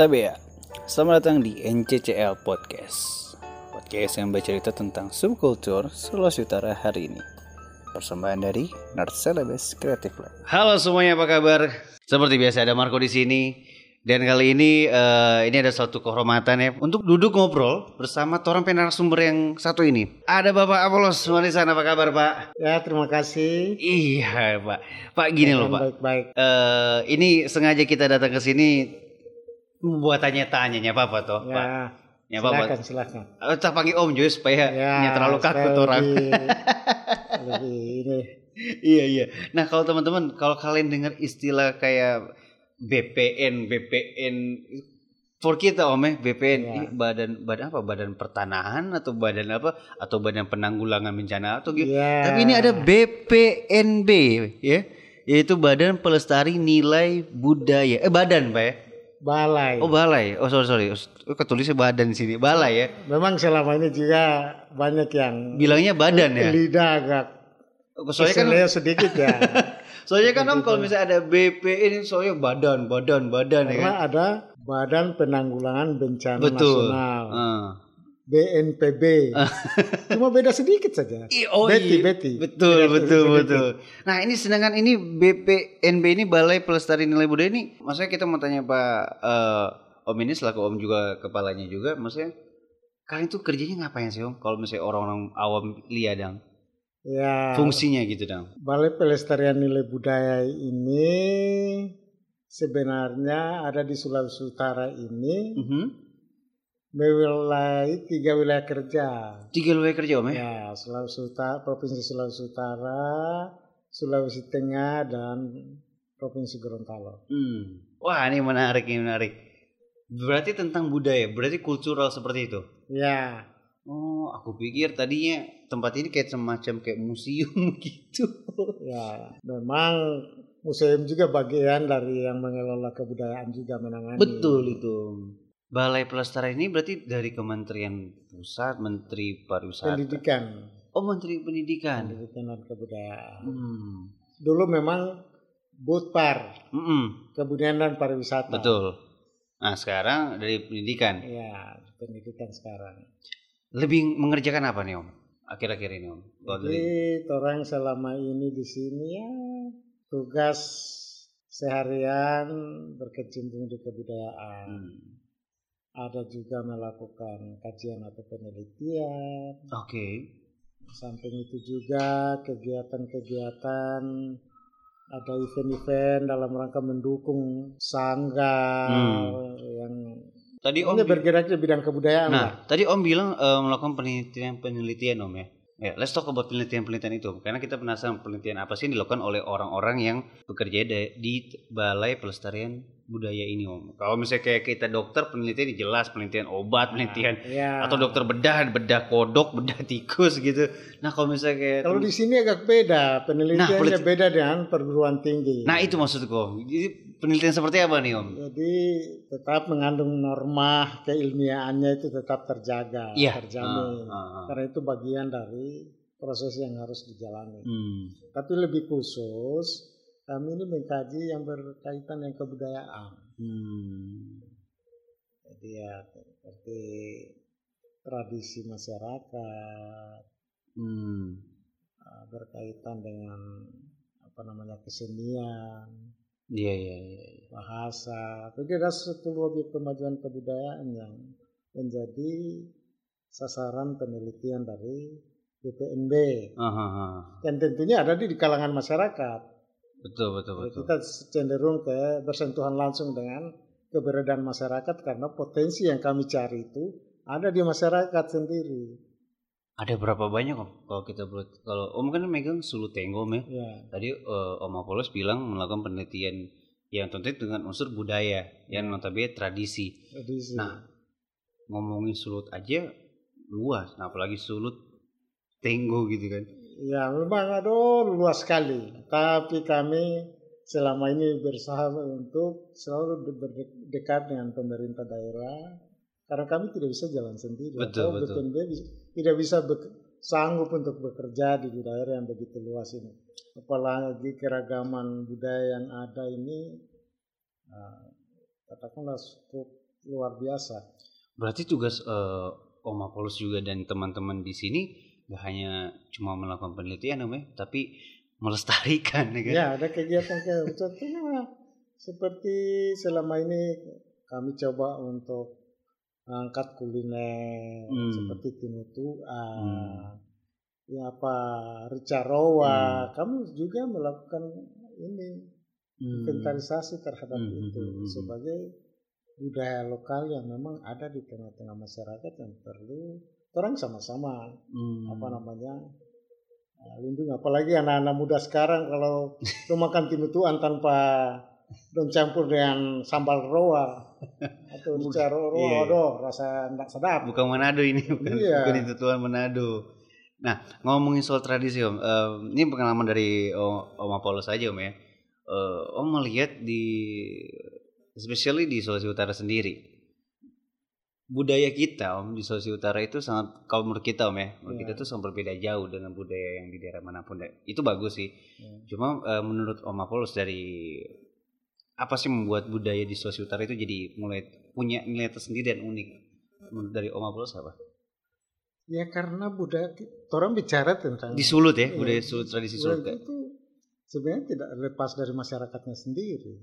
Tapi ya, selamat datang di NCCL Podcast Podcast yang bercerita tentang subkultur Sulawesi Utara hari ini Persembahan dari Nerd Celebes Creative Lab Halo semuanya, apa kabar? Seperti biasa ada Marco di sini dan kali ini uh, ini ada suatu kehormatan ya untuk duduk ngobrol bersama orang sumber yang satu ini. Ada Bapak Apolos Marisan apa kabar Pak? Ya terima kasih. Iya Pak. Pak gini loh Pak. Baik-baik. Uh, ini sengaja kita datang ke sini buat tanya-tanya apa apa toh ya, Pak. Ya silakan, silakan. Uh, panggil Om Jus supaya ya, terlalu kaku orang. Lebih, lebih ini. Iya iya. Nah kalau teman-teman kalau kalian dengar istilah kayak BPN BPN for kita om ya BPN ya. badan badan apa badan pertanahan atau badan apa atau badan penanggulangan bencana atau gitu ya. tapi ini ada BPNB ya yaitu Badan Pelestari Nilai Budaya eh badan pak ya balai oh balai oh sorry sorry oh, ketulisnya badan sini balai ya memang selama ini juga banyak yang bilangnya badan ya lidah agak soalnya kan sedikit ya Soalnya kan om kalau misalnya ada BP ini soalnya badan, badan, badan ya Karena ya kan? ada Badan Penanggulangan Bencana Betul. Nasional. Uh. BNPB. Cuma beda sedikit saja. I, oh, Betty, iya. Betty. Betul, beda betul, betul. Nah, ini sedangkan ini BPNB ini Balai Pelestari Nilai Budaya ini maksudnya kita mau tanya Pak uh, Om ini selaku Om juga kepalanya juga maksudnya kalian tuh kerjanya ngapain sih Om? Kalau misalnya orang-orang awam lihat dong Ya. Fungsinya gitu dong. Balai Pelestarian Nilai Budaya ini sebenarnya ada di Sulawesi Utara ini. Mm -hmm. Wilayah tiga wilayah kerja. Tiga wilayah kerja om ya? Ya, Sulawesi Utara, Provinsi Sulawesi Utara, Sulawesi Tengah dan Provinsi Gorontalo. Hmm. Wah ini menarik ini menarik. Berarti tentang budaya, berarti kultural seperti itu? Ya. Oh, aku pikir tadinya tempat ini kayak semacam kayak museum gitu. Ya, memang museum juga bagian dari yang mengelola kebudayaan juga menangani. Betul itu. Balai Pelestarian ini berarti dari Kementerian Pusat, Menteri Pariwisata. Pendidikan. Oh, Menteri Pendidikan. Pendidikan dan Kebudayaan. Hmm. Dulu memang Butpar. Mm -mm. Kebudayaan dan Pariwisata. Betul. Nah, sekarang dari pendidikan. Iya, pendidikan sekarang lebih mengerjakan apa nih om akhir-akhir ini om jadi orang selama ini di sini ya tugas seharian berkecimpung di kebudayaan hmm. Ada juga melakukan kajian atau penelitian oke okay. samping itu juga kegiatan-kegiatan ada event-event dalam rangka mendukung sangga hmm. yang Tadi Om bergerak di bidang kebudayaan nah, lah. Tadi Om bilang uh, melakukan penelitian penelitian Om ya. Ya, let's talk about penelitian-penelitian itu. Karena kita penasaran penelitian apa sih yang dilakukan oleh orang-orang yang bekerja di Balai Pelestarian budaya ini om. Kalau misalnya kayak kita dokter penelitian jelas penelitian obat, nah, penelitian ya. atau dokter bedah, bedah kodok, bedah tikus gitu. Nah kalau misalnya kayak kalau di sini agak beda penelitiannya nah, beda dengan perguruan tinggi. Nah itu maksudku. Jadi penelitian seperti apa nih om? Jadi tetap mengandung norma keilmiahannya itu tetap terjaga, ya. terjamin. Uh, uh, uh. Karena itu bagian dari proses yang harus dijalani. Hmm. Tapi lebih khusus kami ini mengkaji yang berkaitan dengan kebudayaan. Hmm. Jadi ya seperti tradisi masyarakat, hmm. Ah, berkaitan dengan apa namanya kesenian, iya, iya, iya. iya. bahasa. Jadi ada sepuluh objek kemajuan kebudayaan yang menjadi sasaran penelitian dari BPNB. Dan tentunya ada di kalangan masyarakat. Betul, betul, betul. Kita cenderung ke bersentuhan langsung dengan keberadaan masyarakat karena potensi yang kami cari itu ada di masyarakat sendiri. Ada berapa banyak om? Kalau kita kalau om kan megang Sulu Tenggo ya. ya. Tadi uh, Om Apollos bilang melakukan penelitian yang tentu dengan unsur budaya yang notabene tradisi. tradisi. Nah ngomongin Sulut aja luas, nah apalagi Sulut Tenggo gitu kan. Ya memang aduh luas sekali. Tapi kami selama ini berusaha untuk selalu berdekat dengan pemerintah daerah karena kami tidak bisa jalan sendiri. Betul, atau betul. tidak bisa sanggup untuk bekerja di daerah yang begitu luas ini. Apalagi keragaman budaya yang ada ini, uh, katakanlah cukup luar biasa. Berarti tugas uh, Om Apollos juga dan teman-teman di sini gak hanya cuma melakukan penelitian namanya, tapi melestarikan ya kan? Ya, ada kegiatan kayak contohnya seperti selama ini kami coba untuk angkat kuliner hmm. seperti tinutua, hmm. ya apa ricarowa. Hmm. Kami juga melakukan ini hmm. inventarisasi terhadap hmm. itu hmm. hmm, hmm. sebagai budaya lokal yang memang ada di tengah-tengah masyarakat yang perlu orang sama-sama. Hmm. apa namanya? Nah, lindung. Apalagi anak-anak muda sekarang kalau lu makan timutuan tanpa don campur dengan sambal roa atau bicara roa iya. doh rasa enggak sedap. Bukan Manado ini bukan, iya. bukan itu Tuhan Manado. Nah ngomongin soal tradisi om uh, ini pengalaman dari om, om Apollo saja om ya. Uh, om melihat di especially di Sulawesi Utara sendiri budaya kita om di Sulawesi Utara itu sangat kalau menurut kita om ya menurut yeah. kita tuh sangat berbeda jauh dengan budaya yang di daerah mana pun itu bagus sih yeah. cuma uh, menurut Om Apollos dari apa sih membuat budaya di Sulawesi Utara itu jadi mulai punya nilai tersendiri dan unik menurut dari Om Apollos apa? Ya karena budaya orang bicara tentang di Sulut ya, ya budaya Sulut tradisi Sulut itu sebenarnya tidak lepas dari masyarakatnya sendiri.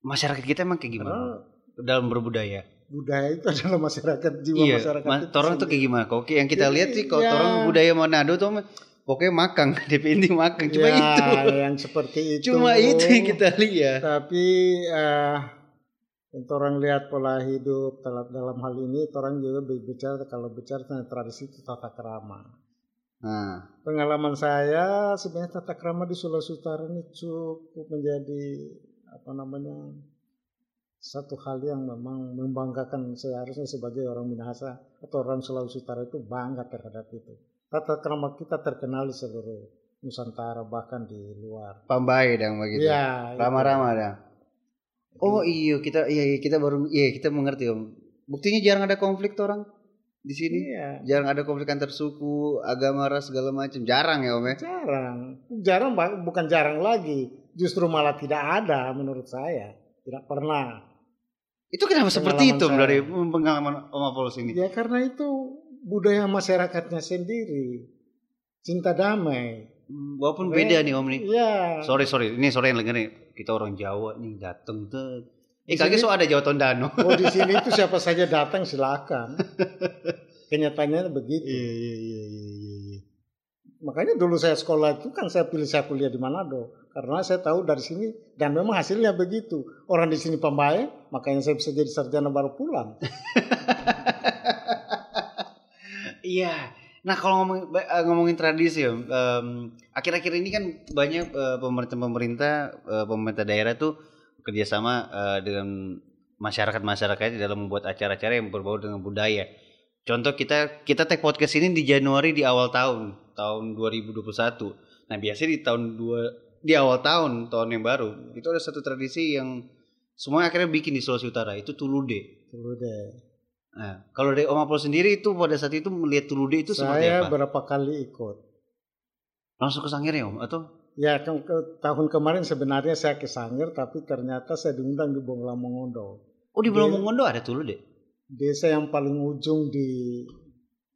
Masyarakat kita emang kayak gimana? Karena, dalam berbudaya. Budaya itu adalah masyarakat jiwa iya, masyarakat ma itu orang tuh kayak gimana? Kok yang kita Jadi, lihat sih kalau ya, orang budaya Manado tuh pokoknya makan DP inti makan cuma ya, itu. yang seperti itu. Cuma itu yang kita lihat. Tapi uh, untuk orang lihat pola hidup dalam hal ini orang juga berbicara kalau bicara tentang tradisi itu tata kerama nah. pengalaman saya sebenarnya tata kerama di Sulawesi Utara ini cukup menjadi apa namanya satu hal yang memang membanggakan seharusnya sebagai orang Minahasa atau orang Sulawesi Utara itu bangga terhadap itu. Tata krama kita terkenal di seluruh Nusantara bahkan di luar. Pambai dong begitu. Iya. Ramah-ramah dah. Oh iya kita iya, iya kita baru iya kita mengerti om. Buktinya jarang ada konflik tuh orang di sini. Iya. Jarang ada konflik antar suku, agama, ras segala macam. Jarang ya om ya. Jarang. Jarang bukan jarang lagi. Justru malah tidak ada menurut saya. Tidak pernah. Itu kenapa seperti itu saya. dari pengalaman Om Apollos ini? Ya karena itu budaya masyarakatnya sendiri. Cinta damai. Hmm, walaupun beda nih Om nih. Iya. Sorry sorry, ini sorry yang nih. Kita orang Jawa nih datang tuh. Eh kagak so ada Jawa Tondano. Oh di sini itu siapa saja datang silakan. Kenyataannya begitu. Iya iya iya iya iya. iya. Makanya dulu saya sekolah itu kan saya pilih saya kuliah di Manado karena saya tahu dari sini dan memang hasilnya begitu. Orang di sini pembaik, makanya saya bisa jadi sarjana baru pulang. Iya. nah kalau ngomong, eh, ngomongin tradisi, um, akhir-akhir ini kan banyak uh, pemerintah-pemerintah, uh, pemerintah daerah tuh kerjasama dengan masyarakat-masyarakat dalam membuat acara-acara yang berbau dengan budaya. Contoh kita kita take podcast ini di Januari di awal tahun tahun 2021. Nah biasanya di tahun dua di awal tahun tahun yang baru itu ada satu tradisi yang semua akhirnya bikin di Sulawesi Utara itu Tulude. Tulude. Nah, kalau dari Om Apol sendiri itu pada saat itu melihat Tulude itu Saya seperti apa? Saya berapa kali ikut. Langsung ke Sangir ya Om atau? Ya ke, ke, tahun kemarin sebenarnya saya ke Sangir tapi ternyata saya diundang di Bongla Mongondo. Oh di Bongla Mongondo ada Tulude? Desa yang paling ujung di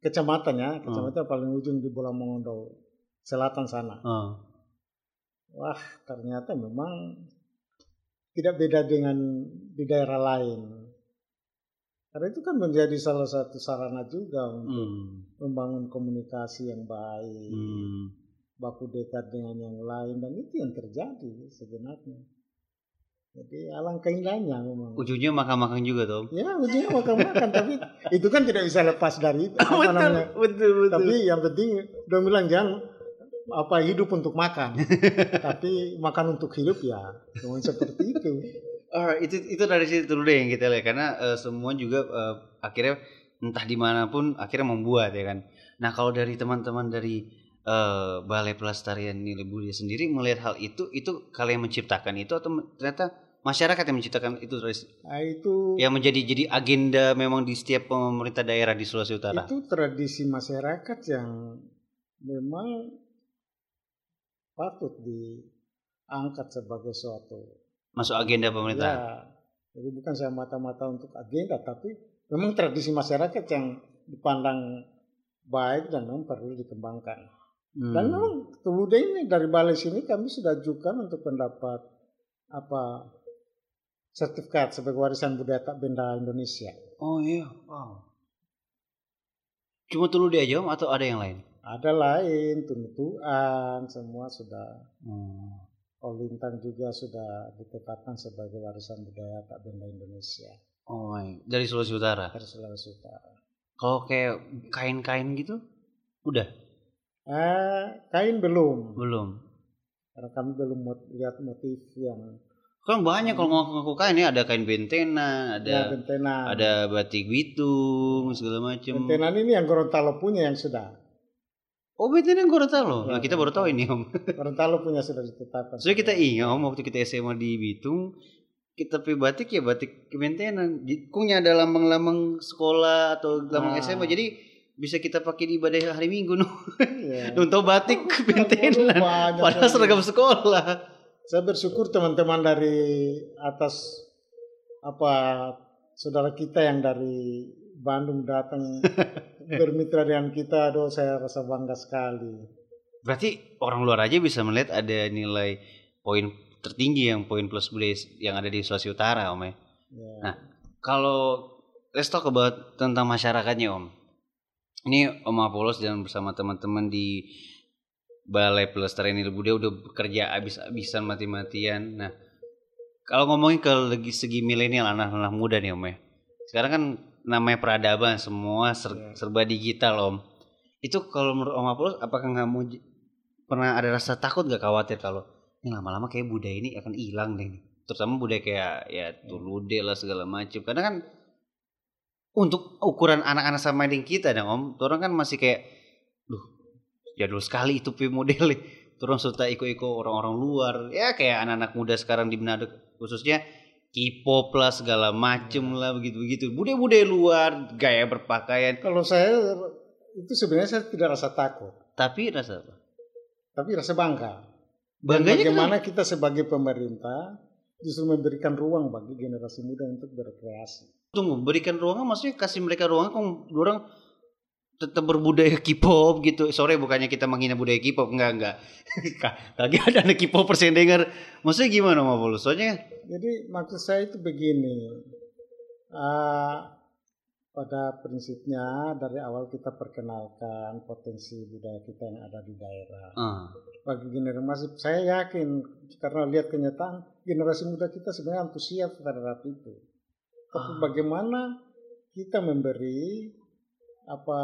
kecamatan ya, kecamatan hmm. paling ujung di Bola Mongondo selatan sana. Hmm wah ternyata memang tidak beda dengan di daerah lain. Karena itu kan menjadi salah satu sarana juga untuk hmm. membangun komunikasi yang baik, hmm. baku dekat dengan yang lain dan itu yang terjadi sebenarnya. Jadi alangkah indahnya memang. Ujungnya makan-makan juga Tom. Ya ujungnya makan-makan tapi itu kan tidak bisa lepas dari itu. betul, namanya. betul, betul. Tapi yang penting dong bilang jangan apa hidup untuk makan, tapi makan untuk hidup ya, cuma seperti itu. Oh, itu itu dari situ dulu deh yang kita lihat karena uh, semua juga uh, akhirnya entah di mana pun akhirnya membuat ya kan. Nah kalau dari teman-teman dari uh, Balai Pelestarian Nilai Budaya sendiri melihat hal itu, itu kalian menciptakan itu atau ternyata masyarakat yang menciptakan itu nah, itu yang menjadi jadi agenda memang di setiap pemerintah daerah di Sulawesi Utara itu tradisi masyarakat yang memang patut diangkat sebagai suatu masuk agenda pemerintah. Ya, Jadi bukan saya mata-mata untuk agenda, tapi memang tradisi masyarakat yang dipandang baik dan memang perlu dikembangkan. Hmm. Dan memang Tulude ini dari balai sini kami sudah ajukan untuk pendapat apa sertifikat sebagai warisan budaya tak benda Indonesia. Oh iya, wow. Cuma Tulude aja atau ada yang lain? Ada lain, Tunutuan, semua sudah. Hmm. Olintang juga sudah ditetapkan sebagai warisan budaya tak benda Indonesia. Oh, my. dari Sulawesi Utara. Dari Sulawesi Utara. Kalau kayak kain-kain gitu, udah? Eh, kain belum. Belum. Karena kami belum lihat motif yang kan banyak kalau ngaku kain ya ada kain bentena, ada ya, bentena. ada batik bitung segala macam. Bentena ini yang Gorontalo punya yang sudah. Oh bentena yang Gorontalo. Ya, nah, kita baru tahu ini om. Gorontalo punya sudah ditetapkan. Soalnya kita ingat om waktu kita SMA di Bitung kita pergi batik ya batik bentena. Punya ada lambang-lambang sekolah atau lambang ah. SMA jadi bisa kita pakai di ibadah hari Minggu no. Yeah. Untuk batik bentena. Padahal seragam sekolah. Saya bersyukur teman-teman dari atas apa saudara kita yang dari Bandung datang bermitra dengan kita, aduh saya rasa bangga sekali. Berarti orang luar aja bisa melihat ada nilai poin tertinggi yang poin plus budaya yang ada di Sulawesi Utara, Om ya. Yeah. Nah, kalau let's talk about tentang masyarakatnya, Om. Ini Om Apolos dan bersama teman-teman di Balai Pelestarian Nilai Budaya udah bekerja abis-abisan mati-matian. Nah, kalau ngomongin ke segi milenial anak-anak muda nih Om ya. Sekarang kan namanya peradaban semua ser, yeah. serba digital om. Itu kalau menurut om Apollo apakah nggak mau pernah ada rasa takut gak khawatir kalau ini lama-lama kayak budaya ini akan hilang deh. Terutama budaya kayak ya tulude lah segala macam karena kan untuk ukuran anak-anak sama dengan kita dong om. Orang kan masih kayak duh jadul sekali itu pi model turun serta ikut-ikut orang-orang luar. Ya kayak anak-anak muda sekarang di Manado khususnya K-pop lah segala macem lah begitu-begitu. Budaya-budaya luar, gaya berpakaian. Kalau saya itu sebenarnya saya tidak rasa takut. Tapi rasa apa? Tapi rasa bangga. Bangganya bagaimana kita sebagai pemerintah justru memberikan ruang bagi generasi muda untuk berkreasi. Tunggu, berikan ruang maksudnya kasih mereka ruang kok orang tetap berbudaya K-pop gitu. Sore bukannya kita menghina budaya K-pop, enggak enggak. Lagi ada anak K-pop persen dengar. Maksudnya gimana mau Soalnya jadi maksud saya itu begini. Uh, pada prinsipnya dari awal kita perkenalkan potensi budaya kita yang ada di daerah. Uh. Bagi generasi saya yakin karena lihat kenyataan generasi muda kita sebenarnya antusias terhadap itu. Tapi uh. bagaimana kita memberi apa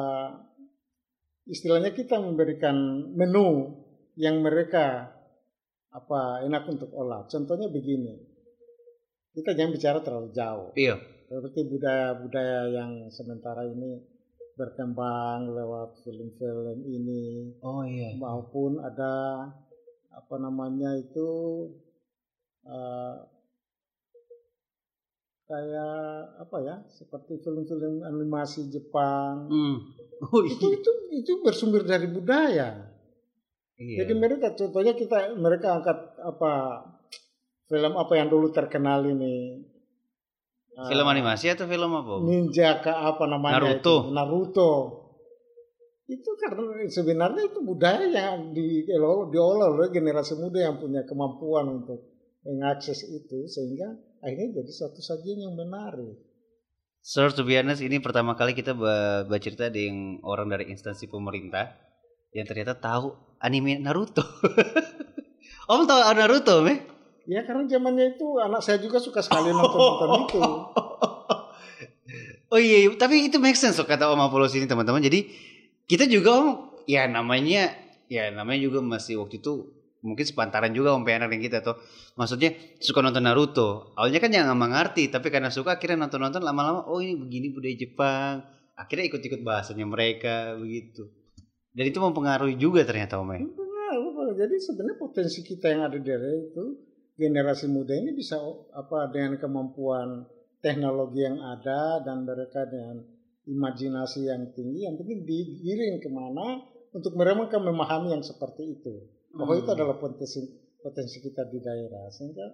istilahnya kita memberikan menu yang mereka apa enak untuk olah. Contohnya begini, kita jangan bicara terlalu jauh. Iya. Seperti budaya-budaya yang sementara ini berkembang lewat film-film ini. Oh iya. Maupun ada apa namanya itu uh, kayak apa ya seperti film-film animasi Jepang mm. oh, iya. itu itu itu bersumber dari budaya iya. jadi mereka contohnya kita mereka angkat apa film apa yang dulu terkenal ini film uh, animasi atau film apa ninja ke apa namanya Naruto itu? Naruto itu karena sebenarnya itu budaya yang di diolah oleh generasi muda yang punya kemampuan untuk mengakses itu sehingga akhirnya jadi suatu sajian yang menarik. Sir, to be honest, ini pertama kali kita bercerita dengan orang dari instansi pemerintah yang ternyata tahu anime Naruto. Om tahu Naruto, me? Ya karena zamannya itu anak saya juga suka sekali nonton nonton itu. Oh iya, tapi itu make sense loh kata Om Apollo ini teman-teman. Jadi kita juga Om, ya namanya ya namanya juga masih waktu itu mungkin sepantaran juga om PNR yang kita tuh. Maksudnya suka nonton Naruto. Awalnya kan jangan mengerti tapi karena suka akhirnya nonton nonton lama-lama oh ini begini budaya Jepang. Akhirnya ikut-ikut bahasanya mereka begitu. Dan itu mempengaruhi juga ternyata om ya? Jadi sebenarnya potensi kita yang ada di itu generasi muda ini bisa apa dengan kemampuan teknologi yang ada dan mereka dengan imajinasi yang tinggi yang penting digiring ke mana untuk mereka memahami yang seperti itu bahwa hmm. itu adalah potensi potensi kita di daerah sehingga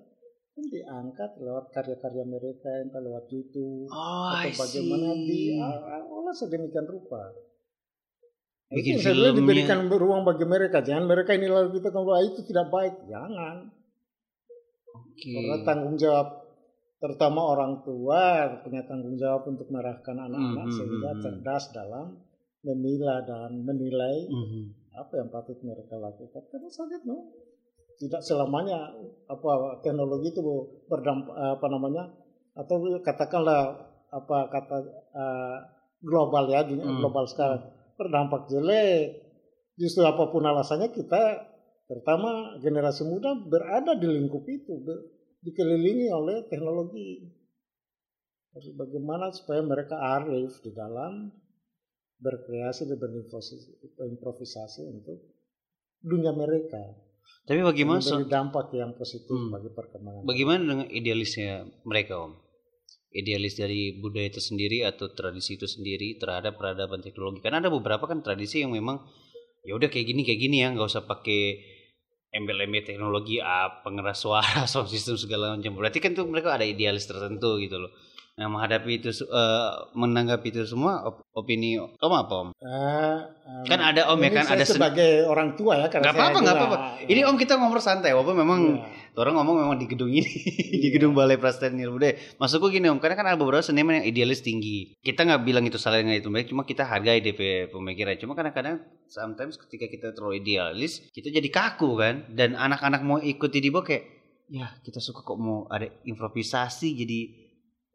kan diangkat lewat karya-karya mereka entah lewat YouTube oh, atau bagaimana di olah sedemikian rupa. Bikin film diberikan ruang bagi mereka, jangan mereka ini lalu kita kalau itu tidak baik, jangan. Okay. Karena tanggung jawab terutama orang tua punya tanggung jawab untuk merahkan anak-anak mm -hmm. sehingga hmm, hmm. cerdas dalam memilah dan menilai mm -hmm. Apa yang patut mereka lakukan. Karena sangat no tidak selamanya apa teknologi itu berdampak apa namanya atau katakanlah apa kata uh, global ya dunia hmm. global sekarang berdampak jelek justru apa pun alasannya kita terutama generasi muda berada di lingkup itu ber, dikelilingi oleh teknologi bagaimana supaya mereka arif di dalam berkreasi dan berimprovisasi untuk dunia mereka tapi bagaimana memberi dampak yang positif hmm. bagi perkembangan. Bagaimana dengan idealisnya mereka, Om? Idealis dari budaya itu sendiri atau tradisi itu sendiri terhadap peradaban teknologi. Karena ada beberapa kan tradisi yang memang ya udah kayak gini kayak gini ya, nggak usah pakai embel-embel teknologi, ah, pengeras suara, sound system segala macam. Berarti kan tuh mereka ada idealis tertentu gitu loh. Nah, menghadapi itu uh, menanggapi itu semua op opini Om apa Om? Uh, um, kan ada Om ya kan ada sebagai orang tua ya karena Gak apa-apa, gak apa-apa. Ini Om kita ngobrol santai, walaupun memang yeah. orang ngomong memang di gedung ini, di gedung Balai Prasetya Budaya. Maksudku gini Om, karena kan ada beberapa seniman yang idealis tinggi. Kita nggak bilang itu salah nggak itu baik, cuma kita hargai DP pemikiran. Cuma kadang-kadang sometimes ketika kita terlalu idealis, kita jadi kaku kan. Dan anak-anak mau ikuti di bawah kayak, ya kita suka kok mau ada improvisasi jadi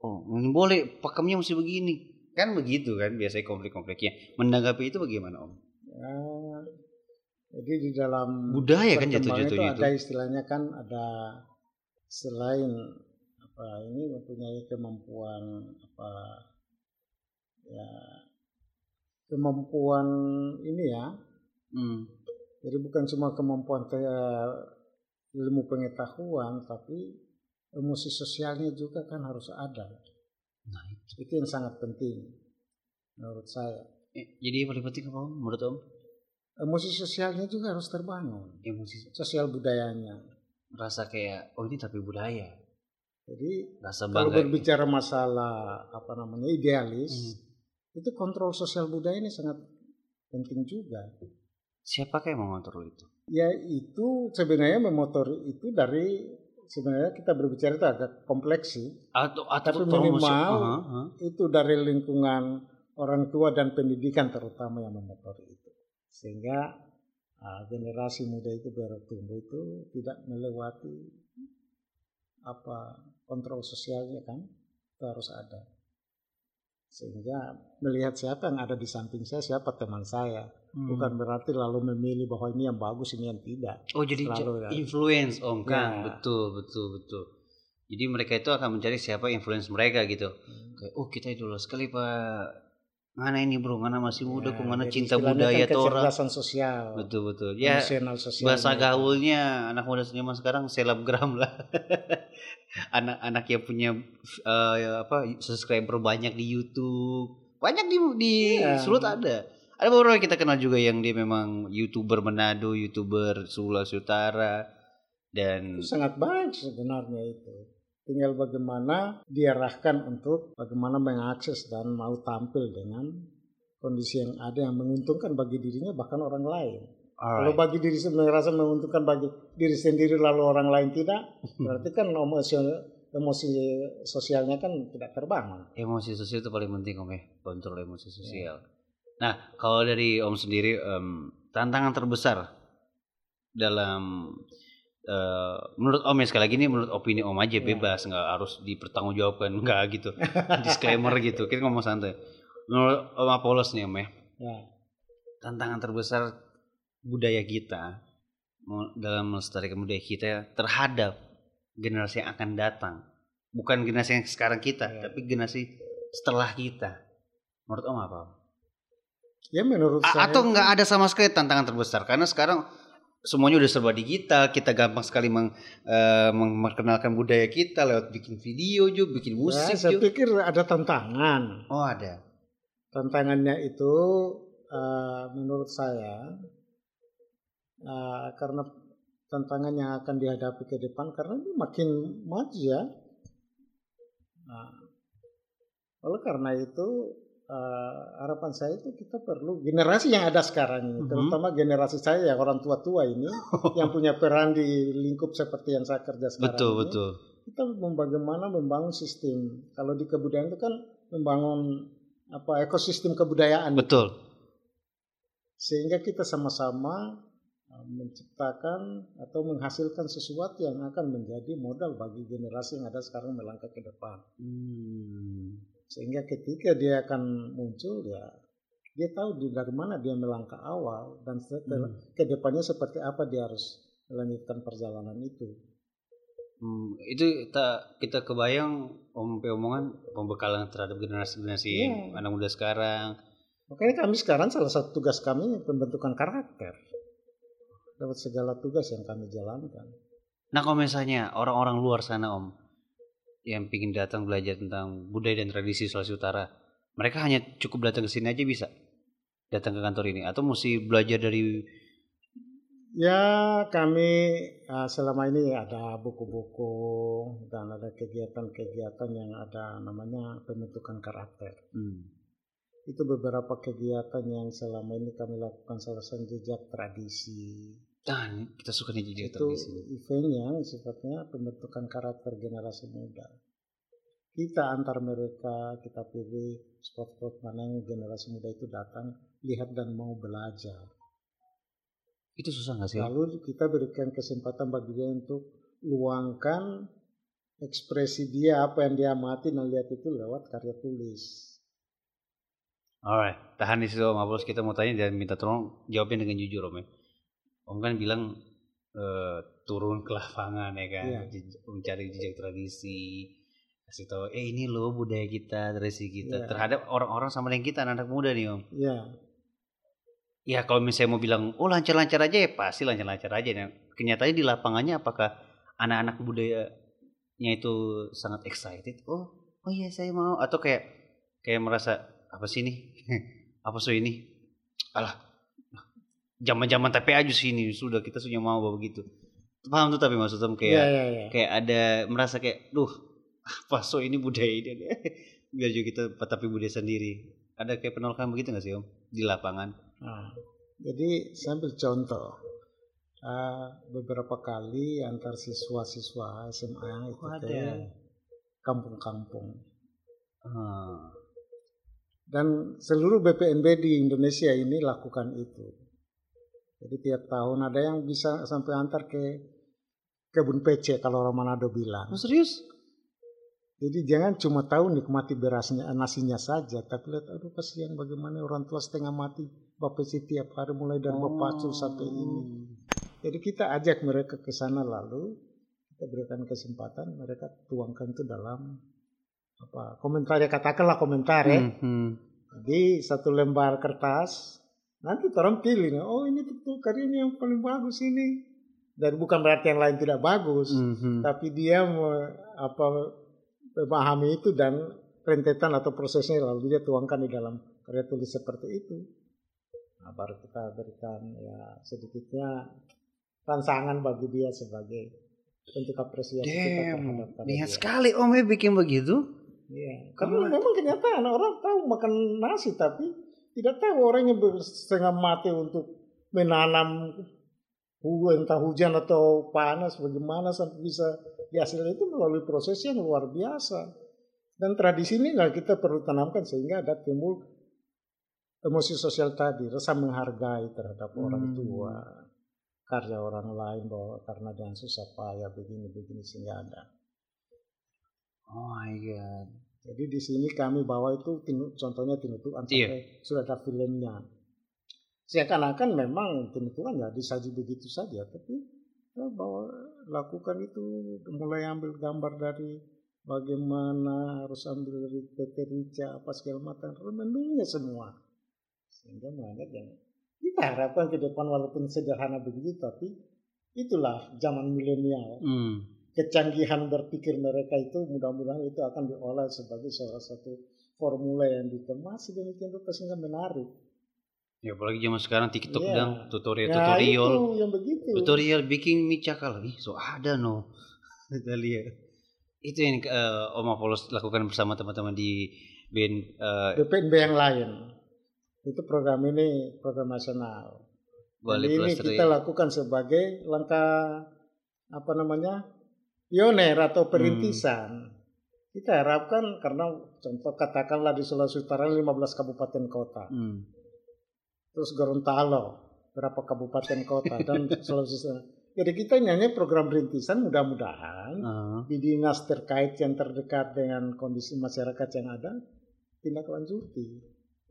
oh ini boleh. Pakemnya mesti begini. Kan begitu kan biasanya konflik-konfliknya menanggapi itu bagaimana om? Ya, jadi di dalam budaya kan jatuh-jatuhnya itu ada istilahnya kan ada selain apa ini mempunyai kemampuan apa ya kemampuan ini ya. Hmm. jadi bukan cuma kemampuan kayak ilmu pengetahuan tapi emosi sosialnya juga kan harus ada. Nah, itu. itu yang sangat penting menurut saya. Eh, jadi yang paling penting apa menurut Om? Emosi sosialnya juga harus terbangun. Emosi sosial budayanya. Rasa kayak oh ini tapi budaya. Jadi Rasa kalau berbicara masalah apa namanya idealis, hmm. itu kontrol sosial budaya ini sangat penting juga. Siapa yang mengontrol itu? Ya itu sebenarnya memotor itu dari sebenarnya kita berbicara itu agak kompleks sih. Atau, atau Tapi minimal uh -huh. itu dari lingkungan orang tua dan pendidikan terutama yang memotori itu. Sehingga uh, generasi muda itu bertumbuh itu tidak melewati apa kontrol sosialnya kan itu harus ada sehingga melihat siapa yang ada di samping saya siapa teman saya hmm. bukan berarti lalu memilih bahwa ini yang bagus ini yang tidak. Oh jadi lalu, ya. influence om kan ya. betul betul betul. Jadi mereka itu akan mencari siapa influence mereka gitu. Hmm. kayak oh kita itu sekali pak. Mana ini bro? Mana masih muda ya, kok? Mana cinta budaya kan orang? sosial. Betul betul. Ya sosial bahasa gaulnya anak muda seniman sekarang selebgram lah. Anak-anak yang punya uh, apa subscriber banyak di YouTube. Banyak di di ya. Sulut ada ada beberapa yang kita kenal juga yang dia memang youtuber Manado youtuber Sulawesi Utara dan itu sangat baik sebenarnya itu Tinggal bagaimana diarahkan untuk bagaimana mengakses dan mau tampil dengan kondisi yang ada yang menguntungkan bagi dirinya bahkan orang lain. Alright. Kalau bagi diri sendiri merasa menguntungkan bagi diri sendiri lalu orang lain tidak, berarti kan emosi emosi sosialnya kan tidak terbangun. Emosi sosial itu paling penting om ya, kontrol emosi sosial. Ya. Nah kalau dari om sendiri um, tantangan terbesar dalam Uh, menurut Om ya sekali lagi ini menurut opini Om aja yeah. bebas nggak harus dipertanggungjawabkan nggak gitu disclaimer gitu kita ngomong santai menurut Om Apollos nih Om ya yeah. tantangan terbesar budaya kita dalam melestarikan budaya kita terhadap generasi yang akan datang bukan generasi yang sekarang kita yeah. tapi generasi setelah kita menurut Om apa? Ya menurut A saya atau nggak ada sama sekali tantangan terbesar karena sekarang semuanya udah serba digital kita gampang sekali meng, uh, memperkenalkan budaya kita lewat bikin video juga bikin ya, musik ya, saya juga. pikir ada tantangan oh ada tantangannya itu uh, menurut saya uh, karena tantangan yang akan dihadapi ke depan karena ini makin maju ya. Nah, oleh karena itu uh, harapan saya itu kita perlu generasi yang ada sekarang ini, mm -hmm. terutama generasi saya yang orang tua-tua ini yang punya peran di lingkup seperti yang saya kerja sekarang betul, ini. Betul, Kita bagaimana membangun sistem. Kalau di kebudayaan itu kan membangun apa ekosistem kebudayaan. Betul. Itu. Sehingga kita sama-sama uh, menciptakan atau menghasilkan sesuatu yang akan menjadi modal bagi generasi yang ada sekarang melangkah ke depan. Hmm. Sehingga ketika dia akan muncul ya dia tahu dari mana dia melangkah awal dan setelah hmm. ke depannya seperti apa dia harus melanjutkan perjalanan itu. Hmm, itu kita kita kebayang om omongan pembekalan terhadap generasi-generasi yeah. anak muda sekarang. Makanya kami sekarang salah satu tugas kami pembentukan karakter. Dapat segala tugas yang kami jalankan. Nah kalau misalnya orang-orang luar sana om, yang ingin datang belajar tentang budaya dan tradisi Sulawesi Utara, mereka hanya cukup datang ke sini aja bisa datang ke kantor ini atau mesti belajar dari Ya kami uh, selama ini ada buku-buku dan ada kegiatan-kegiatan yang ada namanya pembentukan karakter. Hmm. Itu beberapa kegiatan yang selama ini kami lakukan salah satu jejak tradisi. Dan kita suka nih jejak itu tradisi. event yang sifatnya pembentukan karakter generasi muda. Kita antar mereka, kita pilih spot-spot mana yang generasi muda itu datang, lihat dan mau belajar itu susah nggak sih? Lalu kita berikan kesempatan bagi dia untuk luangkan ekspresi dia apa yang dia amati dan lihat itu lewat karya tulis. Alright, tahan di situ Apollos kita mau tanya dan minta tolong jawabnya dengan jujur Om ya. Om kan bilang uh, turun ke lapangan ya kan, yeah. mencari jejak tradisi, kasih tahu, eh ini loh budaya kita, tradisi kita yeah. terhadap orang-orang sama dengan kita anak-anak muda nih Om. Iya. Yeah ya kalau misalnya mau bilang oh lancar-lancar aja ya pasti lancar-lancar aja. Nah, kenyataannya di lapangannya apakah anak-anak budayanya itu sangat excited? Oh, oh iya saya mau atau kayak kayak merasa apa sih ini? apa sih ini? Alah, zaman-zaman TPA aja sini sudah kita sudah mau begitu. Paham tuh tapi maksudnya kayak yeah, yeah, yeah. kayak ada merasa kayak duh apa so ini budaya ini biar juga kita tapi budaya sendiri. Ada kayak penolakan begitu nggak sih om di lapangan? Nah, jadi saya ambil contoh uh, beberapa kali antar siswa-siswa SMA itu ke kampung-kampung. Hmm. Dan seluruh BPNB di Indonesia ini lakukan itu. Jadi tiap tahun ada yang bisa sampai antar ke kebun PC kalau orang Manado bilang. Oh, serius? Jadi jangan cuma tahu nikmati berasnya, nasinya saja, tapi lihat aduh kasihan bagaimana orang tua setengah mati bapak sih tiap hari mulai dari oh. bapak sampai ini. Jadi kita ajak mereka ke sana lalu kita berikan kesempatan mereka tuangkan itu dalam apa komentar ya katakanlah komentar ya. Mm -hmm. Jadi satu lembar kertas nanti orang pilih oh ini tuh karyanya yang paling bagus ini dan bukan berarti yang lain tidak bagus, mm -hmm. tapi dia apa memahami itu dan rentetan atau prosesnya lalu dia tuangkan di dalam karya tulis seperti itu. Nah, baru kita berikan ya sedikitnya rangsangan bagi dia sebagai bentuk apresiasi Damn, kita terhadap karya niat sekali Om ya bikin begitu. Iya, karena memang kenyataan orang tahu makan nasi tapi tidak tahu orang yang setengah mati untuk menanam entah hujan atau panas bagaimana sampai bisa dihasilkan itu melalui proses yang luar biasa. Dan tradisi ini lah kita perlu tanamkan sehingga ada timbul emosi sosial tadi, rasa menghargai terhadap hmm. orang tua, karya orang lain bahwa karena dengan susah payah begini-begini sehingga ada. Oh my god. Jadi di sini kami bawa itu contohnya tinutukan sampai iya. sudah ada filmnya. Seakan-akan memang tinutukan ya disaji begitu saja, tapi ya bahwa lakukan itu mulai ambil gambar dari bagaimana harus ambil dari PT Rica apa segala macam renungnya semua sehingga menganggap yang kita harapkan ke depan walaupun sederhana begitu tapi itulah zaman milenial hmm. Kecanggihan berpikir mereka itu mudah-mudahan itu akan diolah sebagai salah satu formula yang dikemas demikian rupa sehingga menarik Ya apalagi zaman sekarang TikTok yeah. dan tutorial-tutorial. Ya, itu yang begitu. Tutorial bikin mie cakal. Ih, so ada no. Kita lihat. Itu yang uh, Om Apollos lakukan bersama teman-teman di BN, uh, BPNB yang lain. Itu program ini program nasional. Bali ini kita lakukan sebagai langkah apa namanya pioner atau perintisan. Hmm. Kita harapkan karena contoh katakanlah di Sulawesi Utara 15 kabupaten kota. Hmm. Terus Gorontalo berapa kabupaten kota dan Sulawesi Selatan. Jadi kita nyanyi program perintisan mudah-mudahan uh. di dinas terkait yang terdekat dengan kondisi masyarakat yang ada tindak lanjuti.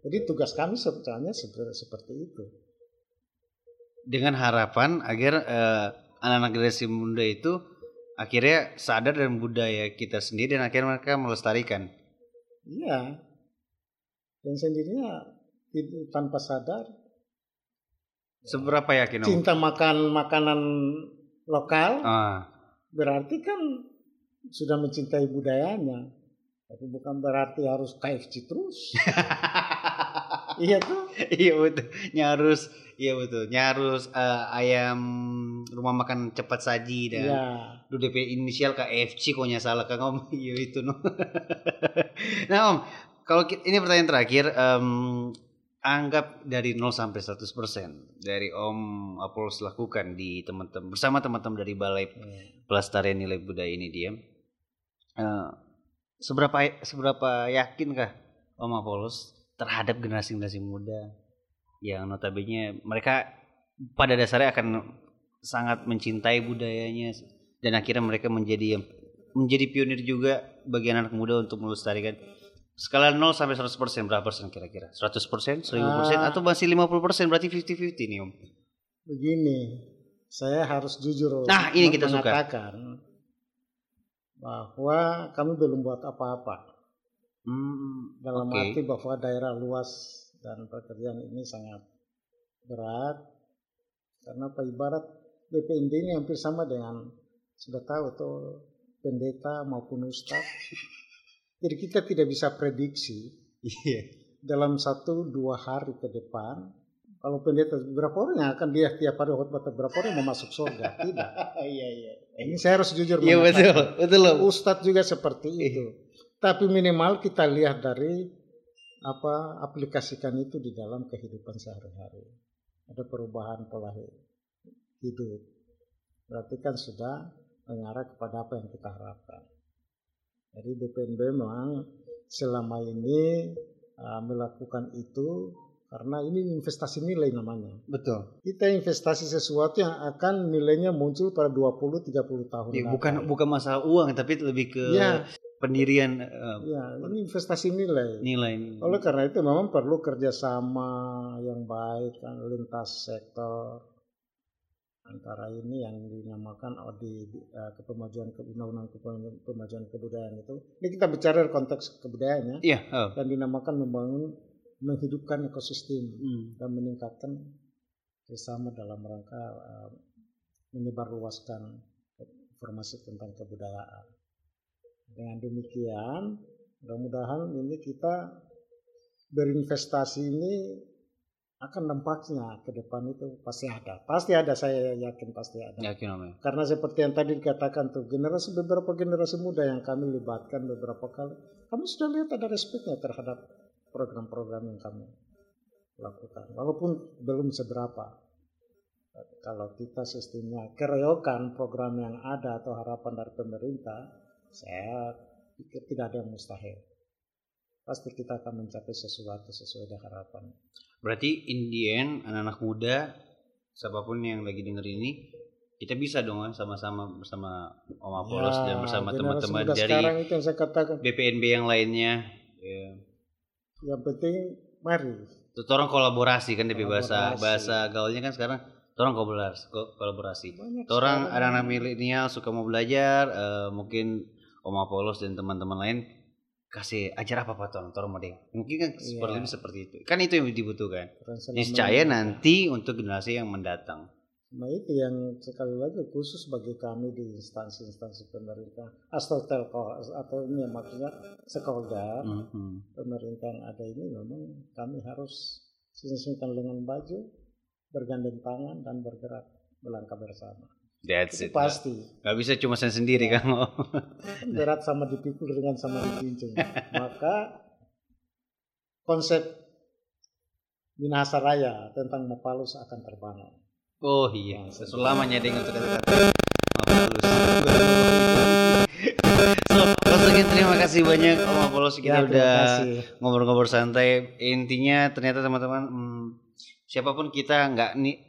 Jadi tugas kami sebetulnya seperti itu. Dengan harapan agar uh, anak-anak generasi muda itu akhirnya sadar dengan budaya kita sendiri dan akhirnya mereka melestarikan. Iya. Dan sendirinya tanpa sadar. Seberapa yakin? Cinta makan makanan lokal. Ah. Berarti kan sudah mencintai budayanya. Tapi bukan berarti harus KFC terus. iya tuh. iya betul. Nyarus, iya betul. Nyarus uh, ayam rumah makan cepat saji dan iya. lu DP inisial KFC kok salah kan Om. Iya itu no. nah Om, kalau ini pertanyaan terakhir um, anggap dari 0 sampai 100% dari Om Apollos lakukan di teman-teman bersama teman-teman dari Balai hmm. Pelestarian Nilai Budaya ini dia. Uh, seberapa seberapa yakinkah Om Apollos terhadap generasi-generasi muda yang notabene mereka pada dasarnya akan sangat mencintai budayanya dan akhirnya mereka menjadi menjadi pionir juga bagi anak muda untuk melestarikan skala 0 sampai 100 persen berapa persen kira-kira? 100 persen? 1000 persen? Atau masih 50 persen? Berarti 50-50 nih om. Begini saya harus jujur nah ini kita suka. bahwa kami belum buat apa-apa. Hmm, Dalam okay. arti bahwa daerah luas dan pekerjaan ini sangat berat. Karena apa? Ibarat BPND ini hampir sama dengan sudah tahu tuh pendeta maupun ustaz. Jadi kita tidak bisa prediksi yeah. dalam satu dua hari ke depan kalau pendeta berapa orang yang akan dia tiap hari khotbah berapa orang mau masuk surga? Tidak. Iya iya. Ini saya harus jujur iya betul. Betul loh Ustadz juga seperti iya. itu tapi minimal kita lihat dari apa aplikasikan itu di dalam kehidupan sehari-hari ada perubahan pola hidup berarti kan sudah mengarah kepada apa yang kita harapkan jadi BPNB memang selama ini uh, melakukan itu karena ini investasi nilai namanya. Betul. Kita investasi sesuatu yang akan nilainya muncul pada 20 30 tahun. Ya, bukan bukan masalah uang tapi lebih ke ya. Pendirian uh, ya, ini investasi nilai. Nilai. Oleh karena itu memang perlu kerjasama yang baik kan lintas sektor antara ini yang dinamakan oh, di, di uh, kepemajuan ke undang-undang kepemajuan kebudayaan itu. Ini kita bicara konteks kebudayaannya. Iya. Oh. Dan dinamakan membangun menghidupkan ekosistem hmm. dan meningkatkan bersama dalam rangka uh, menyebarluaskan informasi tentang kebudayaan. Dengan demikian, mudah-mudahan ini kita berinvestasi ini akan dampaknya ke depan itu pasti ada. Pasti ada, saya yakin pasti ada. Yakin om. Karena seperti yang tadi dikatakan tuh, generasi beberapa generasi muda yang kami libatkan beberapa kali, kami sudah lihat ada respeknya terhadap program-program yang kami lakukan. Walaupun belum seberapa. Kalau kita sistemnya keroyokan program yang ada atau harapan dari pemerintah, saya pikir tidak ada yang mustahil. Pasti kita akan mencapai sesuatu sesuai dengan harapan. Berarti in the end, anak-anak muda, siapa pun yang lagi denger ini, kita bisa dong kan sama-sama bersama Om Apolos ya, dan bersama teman-teman dari BPNB yang lainnya. Ya yang penting mari Tuh, orang kolaborasi kan lebih bahasa bahasa gaulnya kan sekarang orang kolaborasi kolaborasi orang anak-anak milenial suka mau belajar uh, mungkin Om Apollos dan teman-teman lain kasih ajar apa apa orang mau mungkin kan yeah. seperti seperti itu kan itu yang dibutuhkan niscaya nanti untuk generasi yang mendatang Nah itu yang sekali lagi khusus bagi kami di instansi-instansi pemerintah atau telko atau ini maksudnya sekolah mm -hmm. pemerintah yang ada ini memang kami harus sesuaikan dengan baju, bergandeng tangan dan bergerak melangkah bersama. That's itu it. pasti. Gak bisa cuma saya sendiri ya. kan. Berat sama dipikul dengan sama dipincung. Maka konsep Minahasa Raya tentang Mapalus akan terbangun. Oh iya, nah, selamanya dengan kata-kata Mapalus. so, Mas terima kasih banyak Om Mapalus kita ya, udah ngobrol-ngobrol santai. Intinya ternyata teman-teman hmm, siapa pun kita nggak nih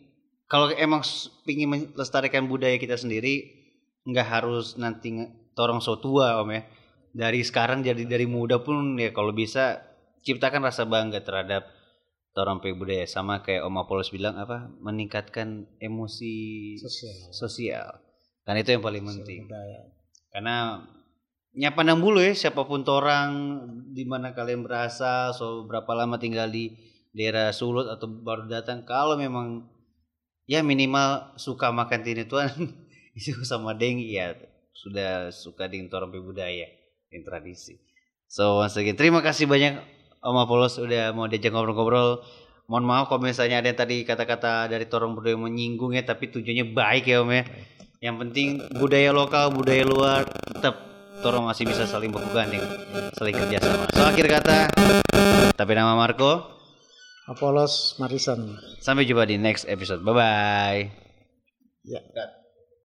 kalau emang pingin melestarikan budaya kita sendiri nggak harus nanti torong so tua om ya. Dari sekarang jadi dari muda pun ya kalau bisa ciptakan rasa bangga terhadap torong budaya. Sama kayak Om Apollos bilang apa meningkatkan emosi sosial, sosial. kan itu yang paling penting. karena nyapa pandang bulu ya siapa pun orang di mana kalian berasal so berapa lama tinggal di daerah Sulut atau baru datang kalau memang ya minimal suka makan tinutuan itu sama dengi ya sudah suka dengan torong budaya yang tradisi. So once again terima kasih banyak Om Apollos udah mau diajak ngobrol-ngobrol. Mohon maaf kalau misalnya ada yang tadi kata-kata dari torong budaya menyinggung ya tapi tujuannya baik ya Om ya. Yang penting budaya lokal, budaya luar tetap torong masih bisa saling gandeng, saling kerjasama. So akhir kata, tapi nama Marco. Apolos Marisan. Sampai jumpa di next episode. Bye bye. Ya.